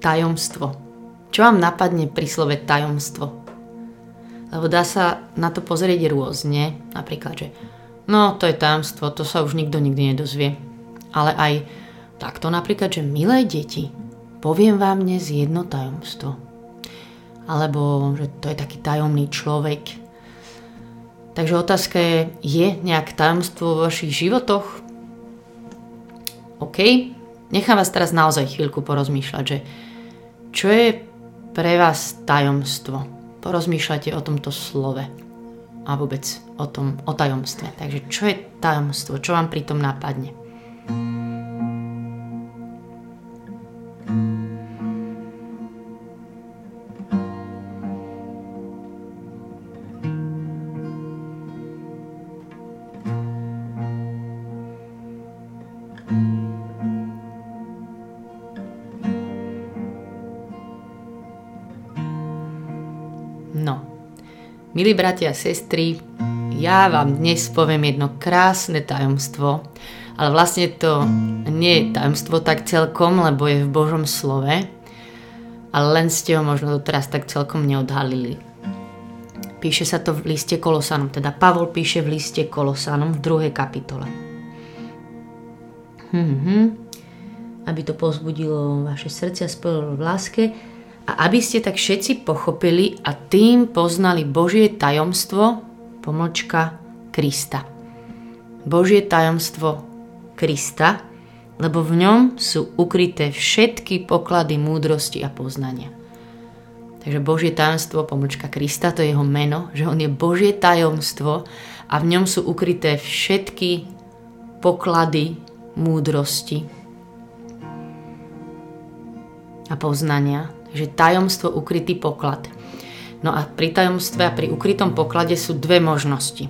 tajomstvo. Čo vám napadne pri slove tajomstvo? Lebo dá sa na to pozrieť rôzne. Napríklad, že no to je tajomstvo, to sa už nikto nikdy nedozvie. Ale aj takto napríklad, že milé deti, poviem vám dnes jedno tajomstvo. Alebo, že to je taký tajomný človek. Takže otázka je, je nejak tajomstvo vo vašich životoch? OK, nechám vás teraz naozaj chvíľku porozmýšľať, že čo je pre vás tajomstvo? Porozmýšľajte o tomto slove a vôbec o, tom, o tajomstve. Takže čo je tajomstvo? Čo vám pri tom napadne? Milí bratia a sestry, ja vám dnes poviem jedno krásne tajomstvo, ale vlastne to nie je tajomstvo tak celkom, lebo je v Božom slove, ale len ste ho možno doteraz tak celkom neodhalili. Píše sa to v liste Kolosanom, teda Pavol píše v liste Kolosanom v druhej kapitole. Mhm. Aby to pozbudilo vaše srdcia, spojilo v láske, a aby ste tak všetci pochopili a tým poznali Božie tajomstvo, pomlčka Krista. Božie tajomstvo Krista, lebo v ňom sú ukryté všetky poklady múdrosti a poznania. Takže Božie tajomstvo, pomlčka Krista, to je jeho meno, že on je Božie tajomstvo a v ňom sú ukryté všetky poklady múdrosti a poznania. Takže tajomstvo, ukrytý poklad. No a pri tajomstve a pri ukrytom poklade sú dve možnosti.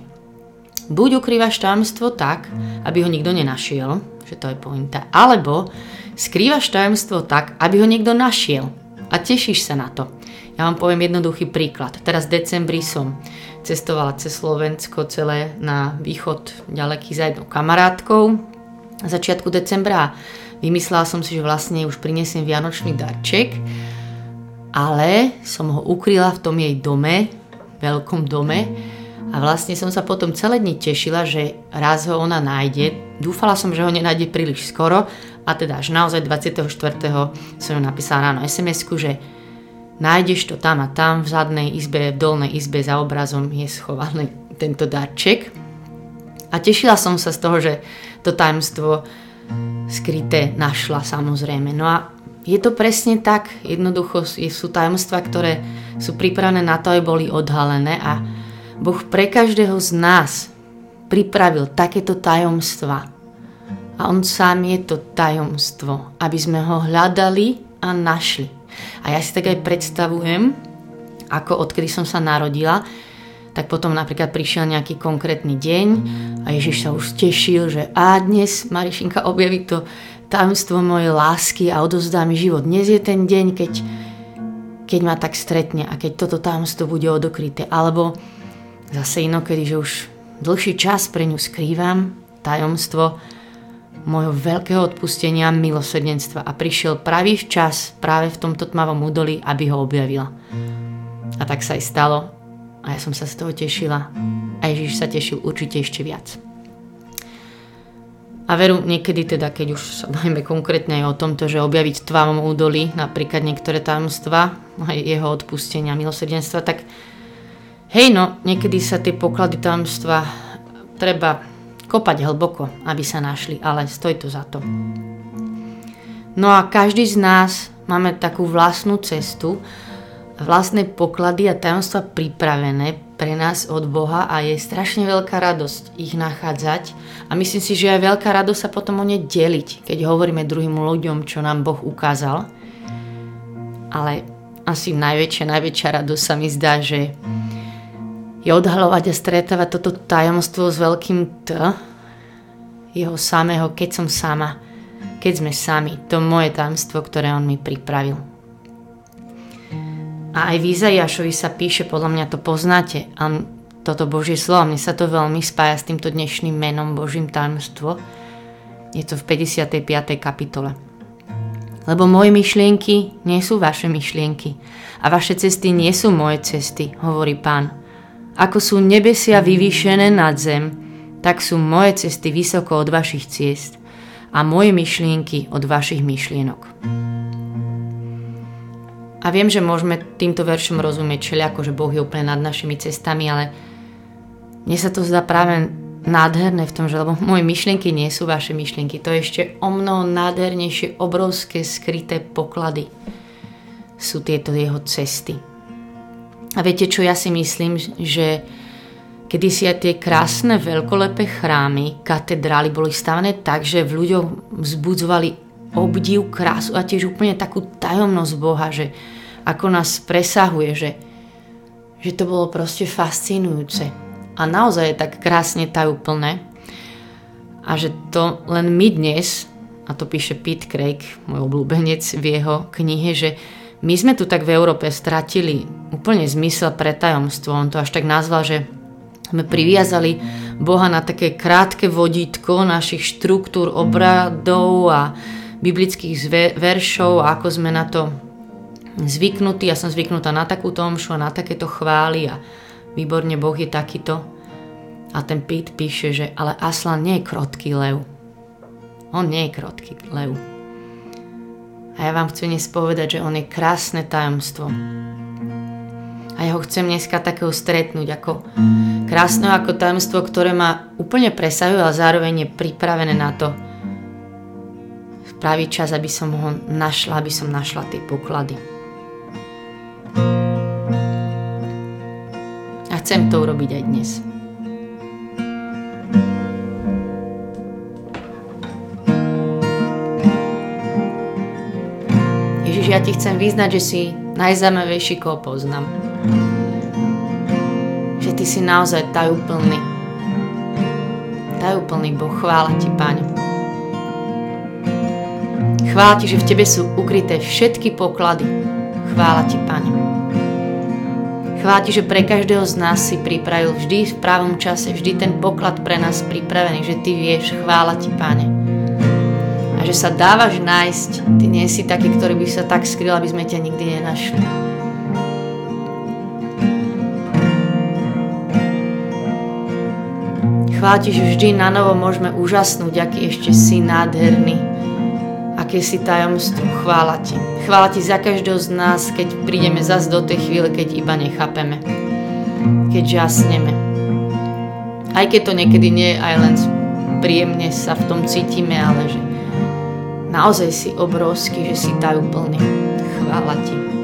Buď ukrývaš tajomstvo tak, aby ho nikto nenašiel, že to je pointa, alebo skrývaš tajomstvo tak, aby ho niekto našiel a tešíš sa na to. Ja vám poviem jednoduchý príklad. Teraz v decembri som cestovala cez Slovensko celé na východ ďaleký za jednou kamarátkou. Na začiatku decembra vymyslela som si, že vlastne už prinesiem vianočný darček ale som ho ukryla v tom jej dome, veľkom dome a vlastne som sa potom celé dni tešila, že raz ho ona nájde. Dúfala som, že ho nenájde príliš skoro a teda až naozaj 24. som ju napísala ráno sms že nájdeš to tam a tam v zadnej izbe, v dolnej izbe za obrazom je schovaný tento darček. A tešila som sa z toho, že to tajomstvo skryté našla samozrejme. No a je to presne tak, jednoducho sú tajomstvá, ktoré sú pripravené na to, aby boli odhalené a Boh pre každého z nás pripravil takéto tajomstva. A On sám je to tajomstvo, aby sme ho hľadali a našli. A ja si tak aj predstavujem, ako odkedy som sa narodila, tak potom napríklad prišiel nejaký konkrétny deň a Ježiš sa už tešil, že a dnes Marišinka objaví to tajomstvo mojej lásky a odozdá mi život. Dnes je ten deň, keď, keď ma tak stretne a keď toto tajomstvo bude odokryté. Alebo zase inokedy, že už dlhší čas pre ňu skrývam tajomstvo môjho veľkého odpustenia milosrdenstva a prišiel pravý čas práve v tomto tmavom údolí, aby ho objavila. A tak sa aj stalo a ja som sa z toho tešila a Ježiš sa tešil určite ešte viac. A veru niekedy teda, keď už sa bavíme konkrétne aj o tomto, že objaviť v tvavom údolí napríklad niektoré tajomstva, aj jeho odpustenia, milosrdenstva, tak hej no, niekedy sa tie poklady tajomstva treba kopať hlboko, aby sa našli, ale stoj to za to. No a každý z nás máme takú vlastnú cestu, vlastné poklady a tajomstva pripravené pre nás od Boha a je strašne veľká radosť ich nachádzať a myslím si, že aj veľká radosť sa potom o ne deliť, keď hovoríme druhým ľuďom, čo nám Boh ukázal. Ale asi najväčšia, najväčšia radosť sa mi zdá, že je odhalovať a stretávať toto tajomstvo s veľkým T, jeho samého, keď som sama, keď sme sami, to moje tajomstvo, ktoré on mi pripravil. A aj v sa píše, podľa mňa to poznáte, a toto Božie slovo, mne sa to veľmi spája s týmto dnešným menom Božím tajomstvo. Je to v 55. kapitole. Lebo moje myšlienky nie sú vaše myšlienky a vaše cesty nie sú moje cesty, hovorí pán. Ako sú nebesia vyvýšené nad zem, tak sú moje cesty vysoko od vašich ciest a moje myšlienky od vašich myšlienok. A viem, že môžeme týmto veršom rozumieť všelijako, že Boh je úplne nad našimi cestami, ale mne sa to zdá práve nádherné v tom, že lebo moje myšlienky nie sú vaše myšlienky. To je ešte o mnoho nádhernejšie, obrovské, skryté poklady sú tieto jeho cesty. A viete, čo ja si myslím, že kedy si aj tie krásne veľkolepé chrámy, katedrály boli stavené tak, že v ľuďoch vzbudzovali obdiv, krásu a tiež úplne takú tajomnosť Boha, že ako nás presahuje, že, že to bolo proste fascinujúce a naozaj je tak krásne tajúplné a že to len my dnes, a to píše Pete Craig, môj obľúbenec v jeho knihe, že my sme tu tak v Európe stratili úplne zmysel pre tajomstvo. On to až tak nazval, že sme priviazali Boha na také krátke vodítko našich štruktúr, obradov a biblických veršov a ako sme na to zvyknutí. Ja som zvyknutá na takúto omšu a na takéto chvály a výborne Boh je takýto. A ten Pít píše, že ale Aslan nie je krotký lev. On nie je krotký lev. A ja vám chcem dnes povedať, že on je krásne tajomstvo. A ja ho chcem dneska takého stretnúť ako krásneho ako tajomstvo, ktoré ma úplne presahuje, ale zároveň je pripravené na to pravý čas, aby som ho našla, aby som našla tie poklady. Chcem to urobiť aj dnes. Ježiš, ja ti chcem vyznať, že si najzaujímavejší, koho poznám. Že ty si naozaj tajúplný. Tajúplný Boh, chvála ti, Pane. Chvála ti, že v tebe sú ukryté všetky poklady. Chvála ti, Pane. Chvála Ti, že pre každého z nás si pripravil vždy v pravom čase, vždy ten poklad pre nás pripravený, že Ty vieš, chvála Ti, Pane. A že sa dávaš nájsť, Ty nie si taký, ktorý by sa tak skryl, aby sme ťa nikdy nenašli. Chvála Ti, že vždy na novo môžeme úžasnúť, aký ešte si nádherný, aké si tajomstvo. Chvála Ti. Chvála Ti za každého z nás, keď prídeme zas do tej chvíle, keď iba nechápeme. Keď žasneme. Aj keď to niekedy nie je aj len príjemne sa v tom cítime, ale že naozaj si obrovský, že si tajúplný. Chvála Ti.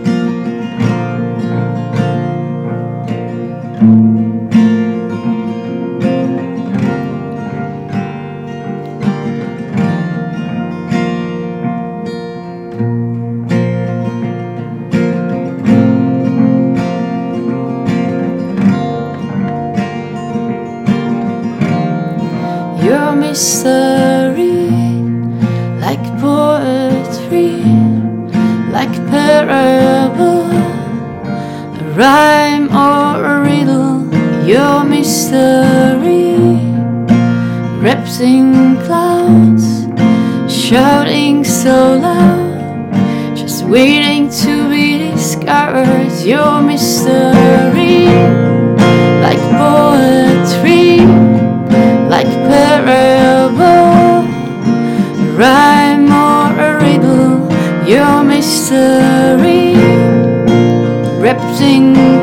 accepting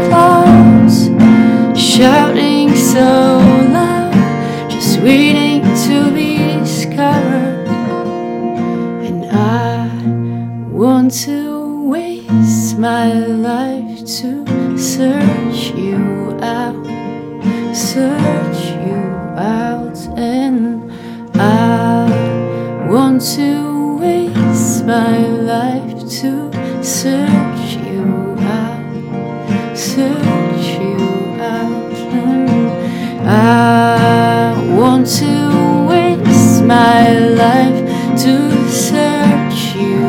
my life to search you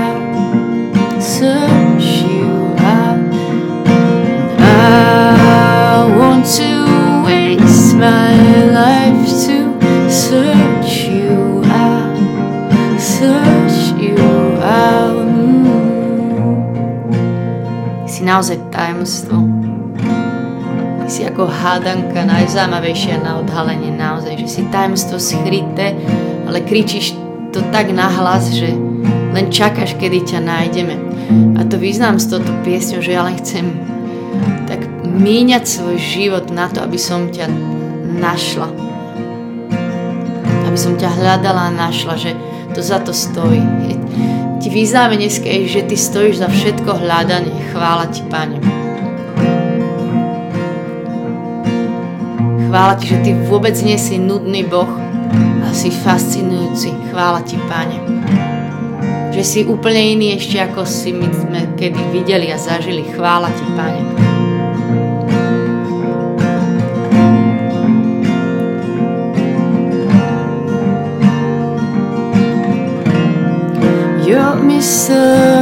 out, search you out. I want to waste my life to search you out, search you out. Mm. Сигнал за таинство. Si ako hádanka najzámavejšia na odhalenie naozaj, že si tajomstvo schryté, ale kričíš to tak nahlas, že len čakáš, kedy ťa nájdeme. A to význam s touto piesňou, že ja len chcem tak míňať svoj život na to, aby som ťa našla. Aby som ťa hľadala a našla, že to za to stojí. Ti význáme dneska, že ty stojíš za všetko hľadanie. Chvála ti, Pane. Chvála ti, že ty vôbec nie si nudný Boh, a si fascinujúci. Chvála ti, Pane. Že si úplne iný ešte, ako si my sme kedy videli a zažili. Chvála ti, Pane. Your mystery,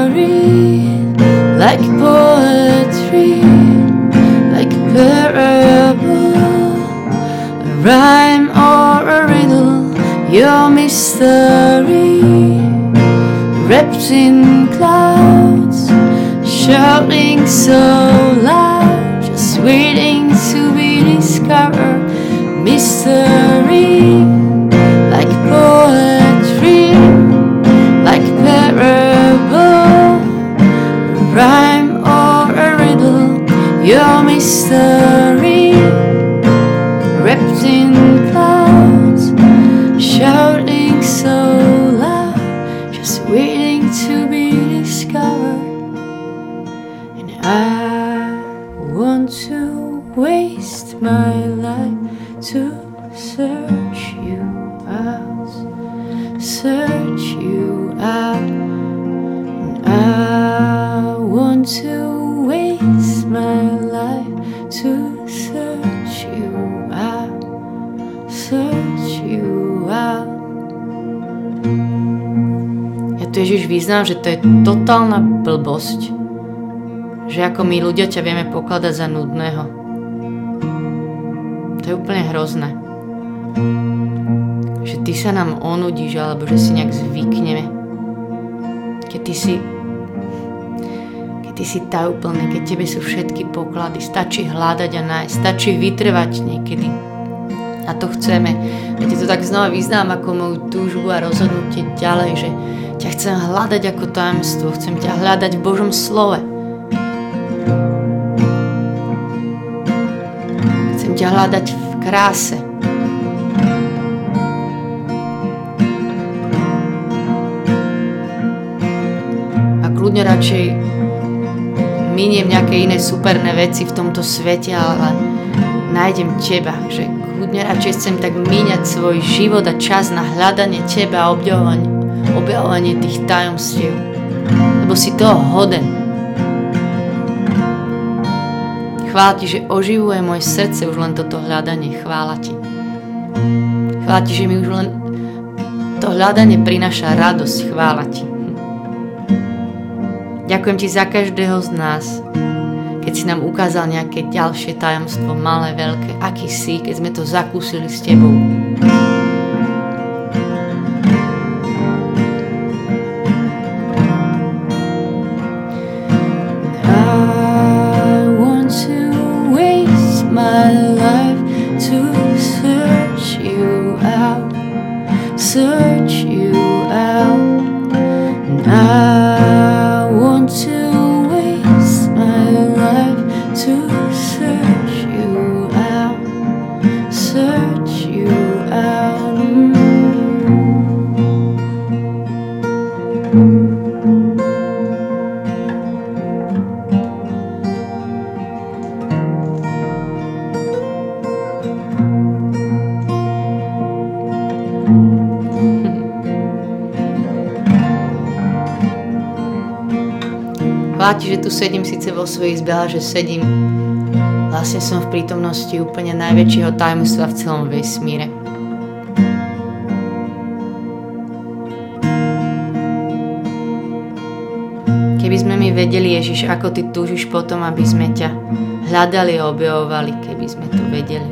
rhyme or a riddle, your mystery, wrapped in clouds, shouting so že to je totálna blbosť, že ako my ľudia ťa vieme pokladať za nudného. To je úplne hrozné že ty sa nám onudíš alebo že si nejak zvykneme. Keď ty si ty si tajúplný, keď tebe sú všetky poklady, stačí hľadať a nájsť, stačí vytrvať niekedy. A to chceme. Ja ti to tak znova vyznám ako moju túžbu a rozhodnutie ďalej, že ťa chcem hľadať ako tajomstvo, chcem ťa hľadať v Božom slove. Chcem ťa hľadať v kráse, kľudne radšej miniem nejaké iné superné veci v tomto svete, ale nájdem teba, že kľudne radšej chcem tak míňať svoj život a čas na hľadanie teba a objavovanie, objavovanie tých tajomstiev, lebo si toho hoden. Chvála ti, že oživuje moje srdce už len toto hľadanie. Chvála ti. Chvála ti, že mi už len to hľadanie prináša radosť. Chvála ti. Ďakujem ti za každého z nás, si nám ukázal nejaké ďalšie tajomstvo, malé, veľké, aký si, keď sme to zakúsili s tebou. My tu sedím síce vo svojej izbe, že sedím. Vlastne som v prítomnosti úplne najväčšieho tajomstva v celom vesmíre. Keby sme my vedeli, Ježiš, ako ty túžiš potom, aby sme ťa hľadali a objavovali, keby sme to vedeli.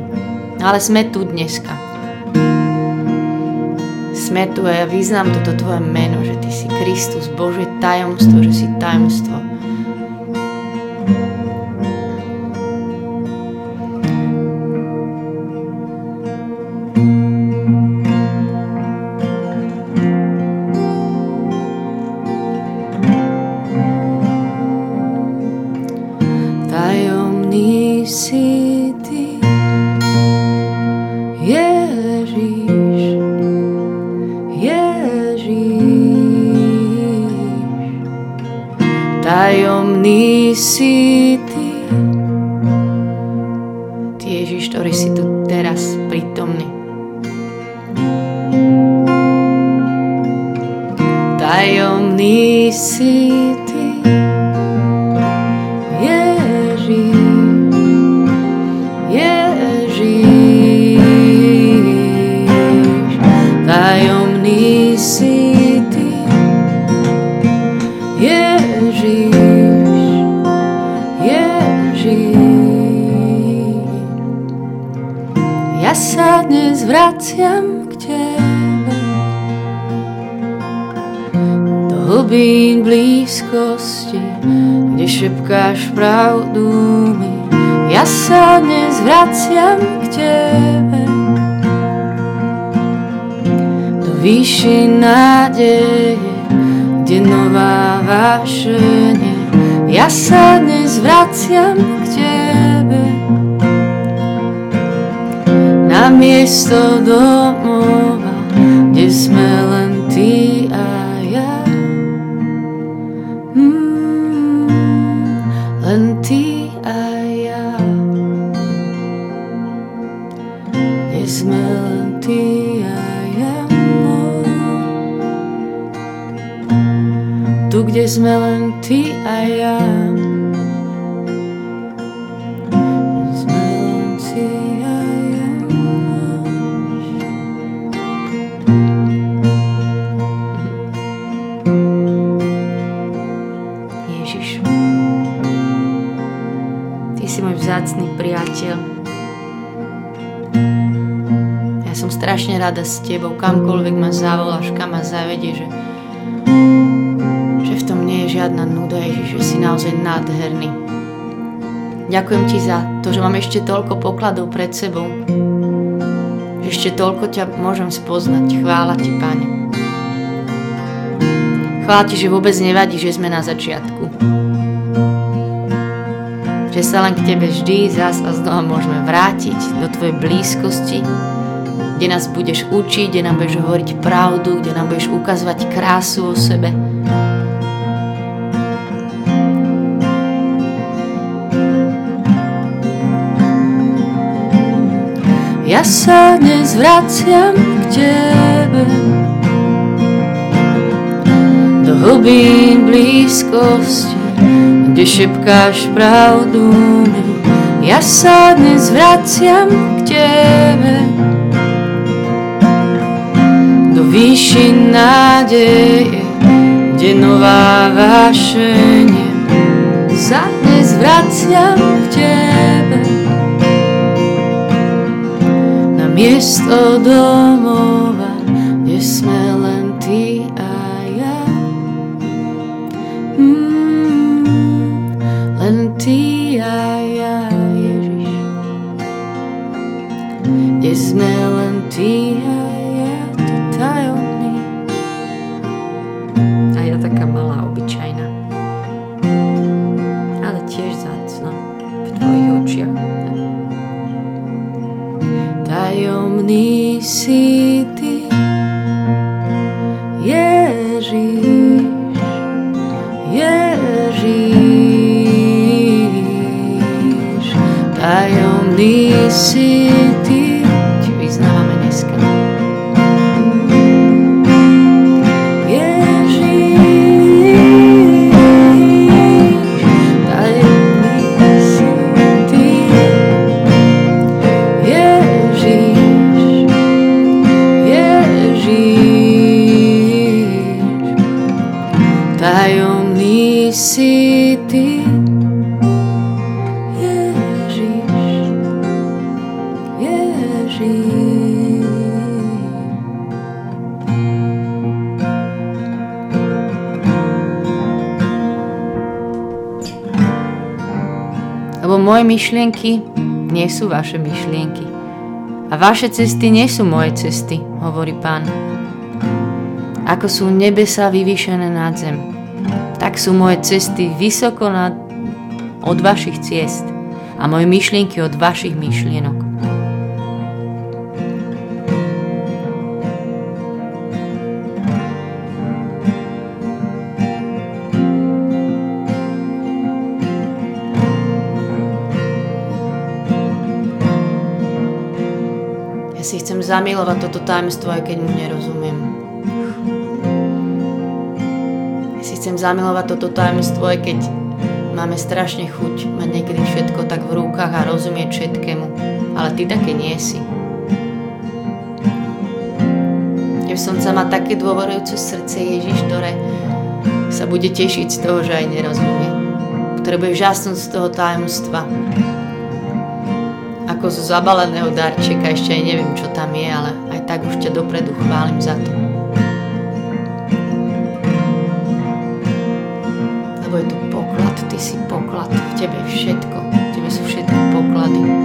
Ale sme tu dneska. Sme tu a ja vyznám toto tvoje meno, že ty si Kristus, Bože tajomstvo, že si tajomstvo. Tajomný si Ty. Ty Ježiš, ktorý si tu teraz prítomný. Tajomný si Ty, sa dnes vraciam k Tebe. Do hlbín blízkosti, kde šepkáš pravdu mi. Ja sa dnes vraciam k Tebe. Do výši nádeje, kde nová vášenie Ja sa dnes vraciam k Tebe na miesto domova, kde sme len ty a ja. Mm, len ty a ja. Kde sme len ty a ja. Tu, kde sme len ty a ja. Priateľ. Ja som strašne rada s tebou, kamkoľvek ma zavoláš, kam ma zavedie, že, že v tom nie je žiadna nuda, Ježiš, že si naozaj nádherný. Ďakujem ti za to, že mám ešte toľko pokladov pred sebou. Ešte toľko ťa môžem spoznať. Chvála ti, Pane. Chvála ti, že vôbec nevadí, že sme na začiatku že sa len k Tebe vždy zás a znova môžeme vrátiť do Tvojej blízkosti, kde nás budeš učiť, kde nám budeš hovoriť pravdu, kde nám budeš ukazovať krásu o sebe. Ja sa dnes vraciam k Tebe do hlbín blízkosti kde šepkáš pravdu mi. Ja sa dnes vraciam k Tebe do výši nádeje, kde nová vášenie. Sa dnes vraciam k Tebe na miesto domova, kde sme Ty a ja, Ježiš. Kde sme len Ty a ja, Ty tajomný. A ja taká malá, obyčajná. Ale tiež zácna v Tvojich očiach. Tajomný si myšlienky nie sú vaše myšlienky. A vaše cesty nie sú moje cesty, hovorí pán. Ako sú nebesa vyvýšené nad zem, tak sú moje cesty vysoko nad, od vašich ciest a moje myšlienky od vašich myšlienok. Si chcem zamilovať toto tajemstvo, aj keď mu nerozumiem. Ja si chcem zamilovať toto tajemstvo, aj keď máme strašne chuť mať niekedy všetko tak v rukách a rozumieť všetkému. Ale ty také nie si. Ja som sa má také dôverujúce srdce Ježiš, ktoré sa bude tešiť z toho, že aj nerozumie. Ktoré žasnúť z toho tajomstva ako zo zabaleného darčeka, ešte aj neviem, čo tam je, ale aj tak už ťa dopredu chválim za to. Lebo je to poklad, ty si poklad, v tebe všetko, v tebe sú všetky poklady.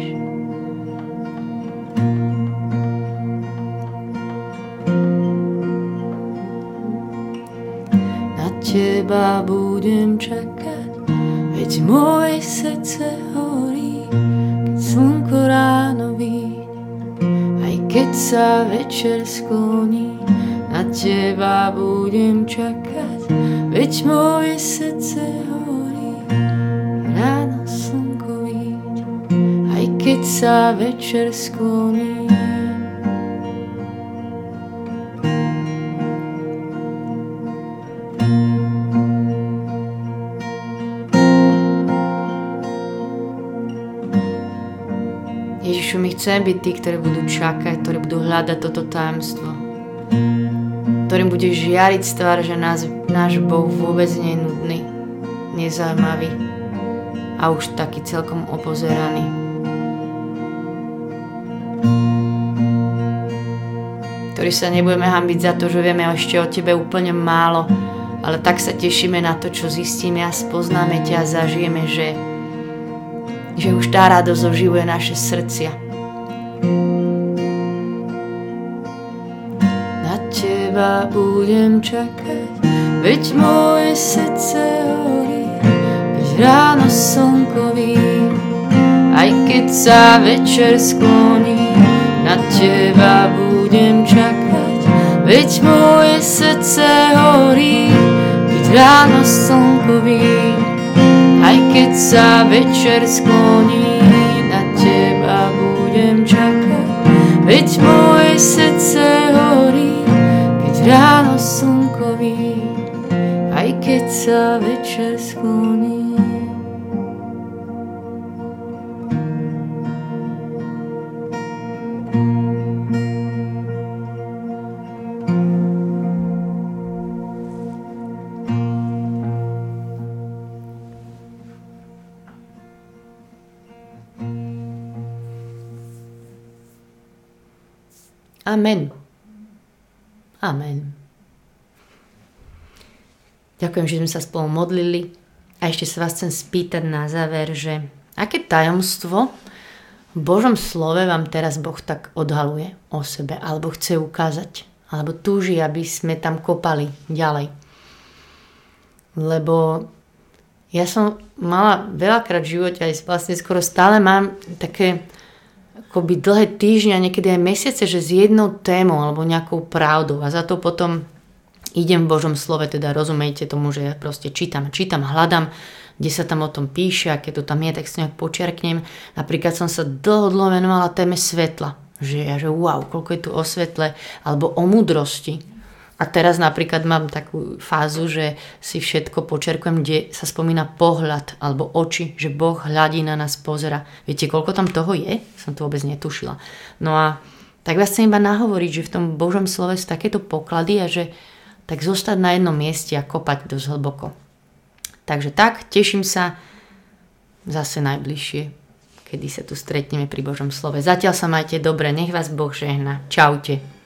teba budem čakať, veď moje srdce horí, keď slnko ráno vyjde, aj keď sa večer skloní. Na teba budem čakať, veď moje srdce horí, ráno slnko keď sa večer skloní. Chceme byť tí, ktorí budú čakať, ktorí budú hľadať toto tajemstvo. Ktorým bude žiariť tvár, že nás, náš Boh vôbec nie je nudný, nezaujímavý a už taký celkom opozeraný. ktorí sa nebudeme hambiť za to, že vieme ešte o tebe úplne málo, ale tak sa tešíme na to, čo zistíme a spoznáme ťa a zažijeme, že, že už tá radosť oživuje naše srdcia. Teba budem čakať, veď moje srdce horí, keď ráno slnko aj keď sa večer skloní, na teba budem čakať, veď moje srdce horí, keď ráno slnko aj keď sa večer skloní, na teba budem čakať, veď moje srdce ráno slnko aj keď sa večer skloní. Amen. Amen. Ďakujem, že sme sa spolu modlili a ešte sa vás chcem spýtať na záver, že aké tajomstvo v Božom slove vám teraz Boh tak odhaluje o sebe alebo chce ukázať alebo túži, aby sme tam kopali ďalej. Lebo ja som mala veľakrát v živote, aj vlastne skoro stále mám také akoby dlhé týždňa, niekedy aj mesiace, že s jednou témou alebo nejakou pravdou a za to potom idem v Božom slove, teda rozumejte tomu, že ja proste čítam, čítam, hľadám, kde sa tam o tom píše a keď to tam je, tak si nejak počiarknem. Napríklad som sa dlho, dlho venovala téme svetla, že ja, že wow, koľko je tu o svetle, alebo o múdrosti. A teraz napríklad mám takú fázu, že si všetko počerkujem, kde sa spomína pohľad alebo oči, že Boh hľadí na nás, pozera. Viete, koľko tam toho je? Som to vôbec netušila. No a tak vás chcem iba nahovoriť, že v tom Božom slove sú takéto poklady a že tak zostať na jednom mieste a kopať dosť hlboko. Takže tak, teším sa zase najbližšie, kedy sa tu stretneme pri Božom slove. Zatiaľ sa majte dobre, nech vás Boh žehna. Čaute.